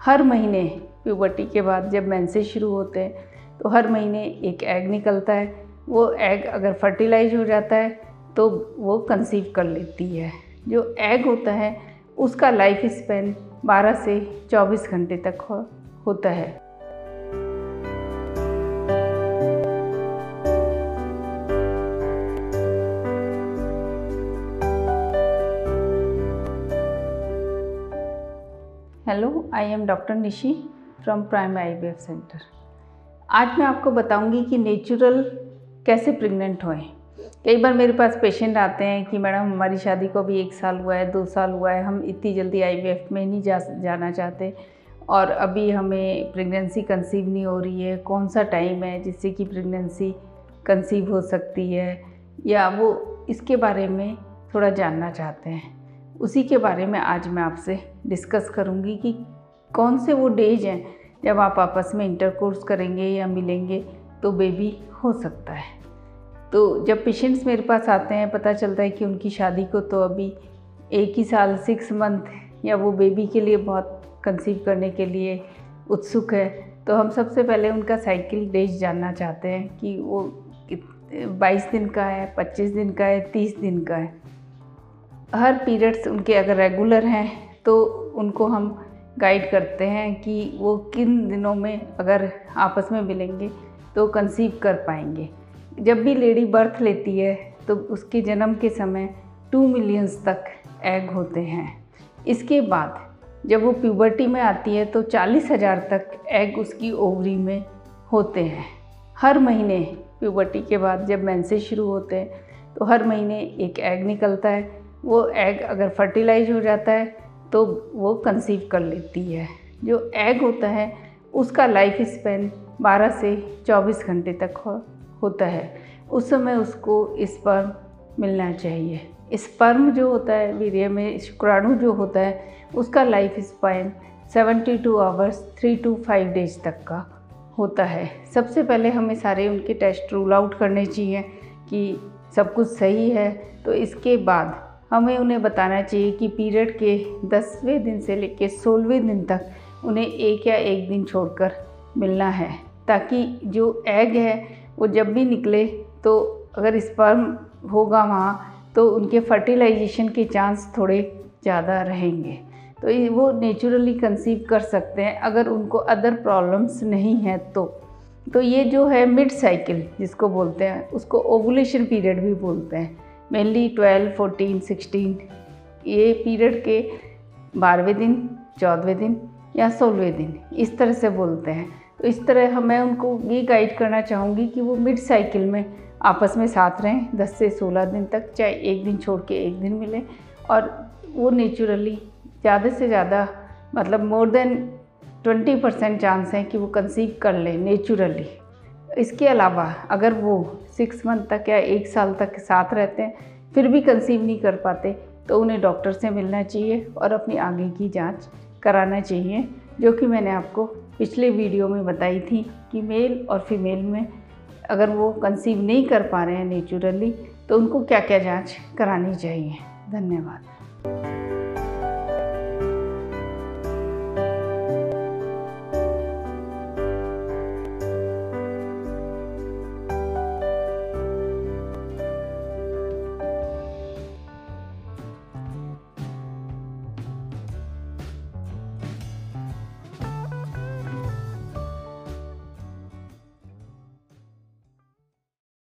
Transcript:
हर महीने प्यूबर्टी के बाद जब मैंसेज शुरू होते हैं तो हर महीने एक एग निकलता है। वो एग अगर फर्टिलाइज हो जाता है तो वो कंसीव कर लेती है। जो एग होता है उसका लाइफ स्पेन 12 से 24 घंटे तक हो, होता है। Hello I am doctor Nishi from prime eye centre आज मैं आपको बताऊँगी कि नेचुरल कैसे प्रेग्नेंट होएँ। कई बार मेरे पास पेशेंट आते हैं कि मैडम, हमारी शादी को अभी एक साल हुआ है, दो साल हुआ है, हम इतनी जल्दी आई में नहीं जा, जाना चाहते और अभी हमें प्रेगनेंसी कंसीव नहीं हो रही है। कौन सा टाइम है जिससे कि प्रेगनेंसी कंसीव हो सकती है? या वो इसके बारे में थोड़ा जानना चाहते हैं। उसी के बारे में आज मैं आपसे डिस्कस करूँगी कि कौन से वो डेज़ हैं जब आप आपस में इंटरकोर्स करेंगे या मिलेंगे तो बेबी हो सकता है। तो जब पेशेंट्स मेरे पास आते हैं, पता चलता है कि उनकी शादी को तो अभी एक ही साल सिक्स मंथ या वो बेबी के लिए बहुत कंसीव करने के लिए उत्सुक है तो हम सबसे पहले उनका साइकिल डेज़ जानना चाहते हैं कि वो बाईस दिन का है, पच्चीस दिन का है, तीस दिन का है। हर पीरियड्स उनके अगर रेगुलर हैं तो उनको हम गाइड करते हैं कि वो किन दिनों में अगर आपस में मिलेंगे तो कंसीव कर पाएँगे। जब भी लेडी बर्थ लेती है तो उसके जन्म के समय टू मिलियंस तक एग होते हैं। इसके बाद जब वो प्यूबर्टी में आती है तो चालीस हज़ार तक एग उसकी ओवरी में होते हैं। हर महीने प्यूबर्टी के बाद जब मैंसेज शुरू होते हैं तो हर महीने एक एग निकलता है। वो एग अगर फर्टिलाइज हो जाता है तो वो कंसीव कर लेती है। जो एग होता है उसका लाइफ स्पेन 12 से 24 घंटे तक हो, होता है। उस समय उसको स्पर्म मिलना चाहिए। स्पर्म जो होता है वीर्य में शुक्राणु जो होता है उसका life span 72 hours three two five days तक का होता है। सबसे पहले हमें सारे उनके टेस्ट रूल आउट करने चाहिए कि सब कुछ सही है। तो इसके बाद हमें उन्हें बताना चाहिए कि पीरियड के दसवें दिन से लेकर सोलहवें दिन तक उन्हें एक या एक दिन छोड़कर मिलना है, ताकि जो एग है, वो जब भी निकले तो अगर स्पर्म होगा वहाँ तो उनके फर्टिलाइजेशन के चांस थोड़े ज़्यादा रहेंगे। तो वो नेचुरली कंसीव कर सकते हैं, अगर उनको अदर प्रॉब्लम्स नहीं हैं तो। तो ये जो है मिड साइकिल जिसको बोलते हैं, उसको ओवुलेशन पीरियड भी बोलते हैं। मेनली ट्वेल्व फोर्टीन सिक्सटीन ये पीरियड के बारहवें दिन, चौदहवें दिन या सोलहवें दिन, इस तरह से बोलते हैं। तो इस तरह मैं उनको ये गाइड करना चाहूँगी कि वो मिड साइकिल में आपस में साथ रहें 10 से 16 दिन तक, चाहे एक दिन छोड़ के एक दिन मिले, और वो नेचुरली ज़्यादा से ज़्यादा मतलब मोर देन 20 परसेंट चांस हैं कि वो कंसीव कर लें नेचुरली इसके अलावा अगर वो सिक्स मंथ तक या एक साल तक साथ रहते हैं, फिर भी कंसीव नहीं कर पाते तो उन्हें डॉक्टर से मिलना चाहिए और अपनी आगे की जाँच कराना चाहिए, जो कि मैंने आपको पिछले वीडियो में बताई थी कि मेल और फीमेल में अगर वो कंसीव नहीं कर पा रहे हैं नेचुरली तो उनको क्या क्या जाँच करानी चाहिए। धन्यवाद।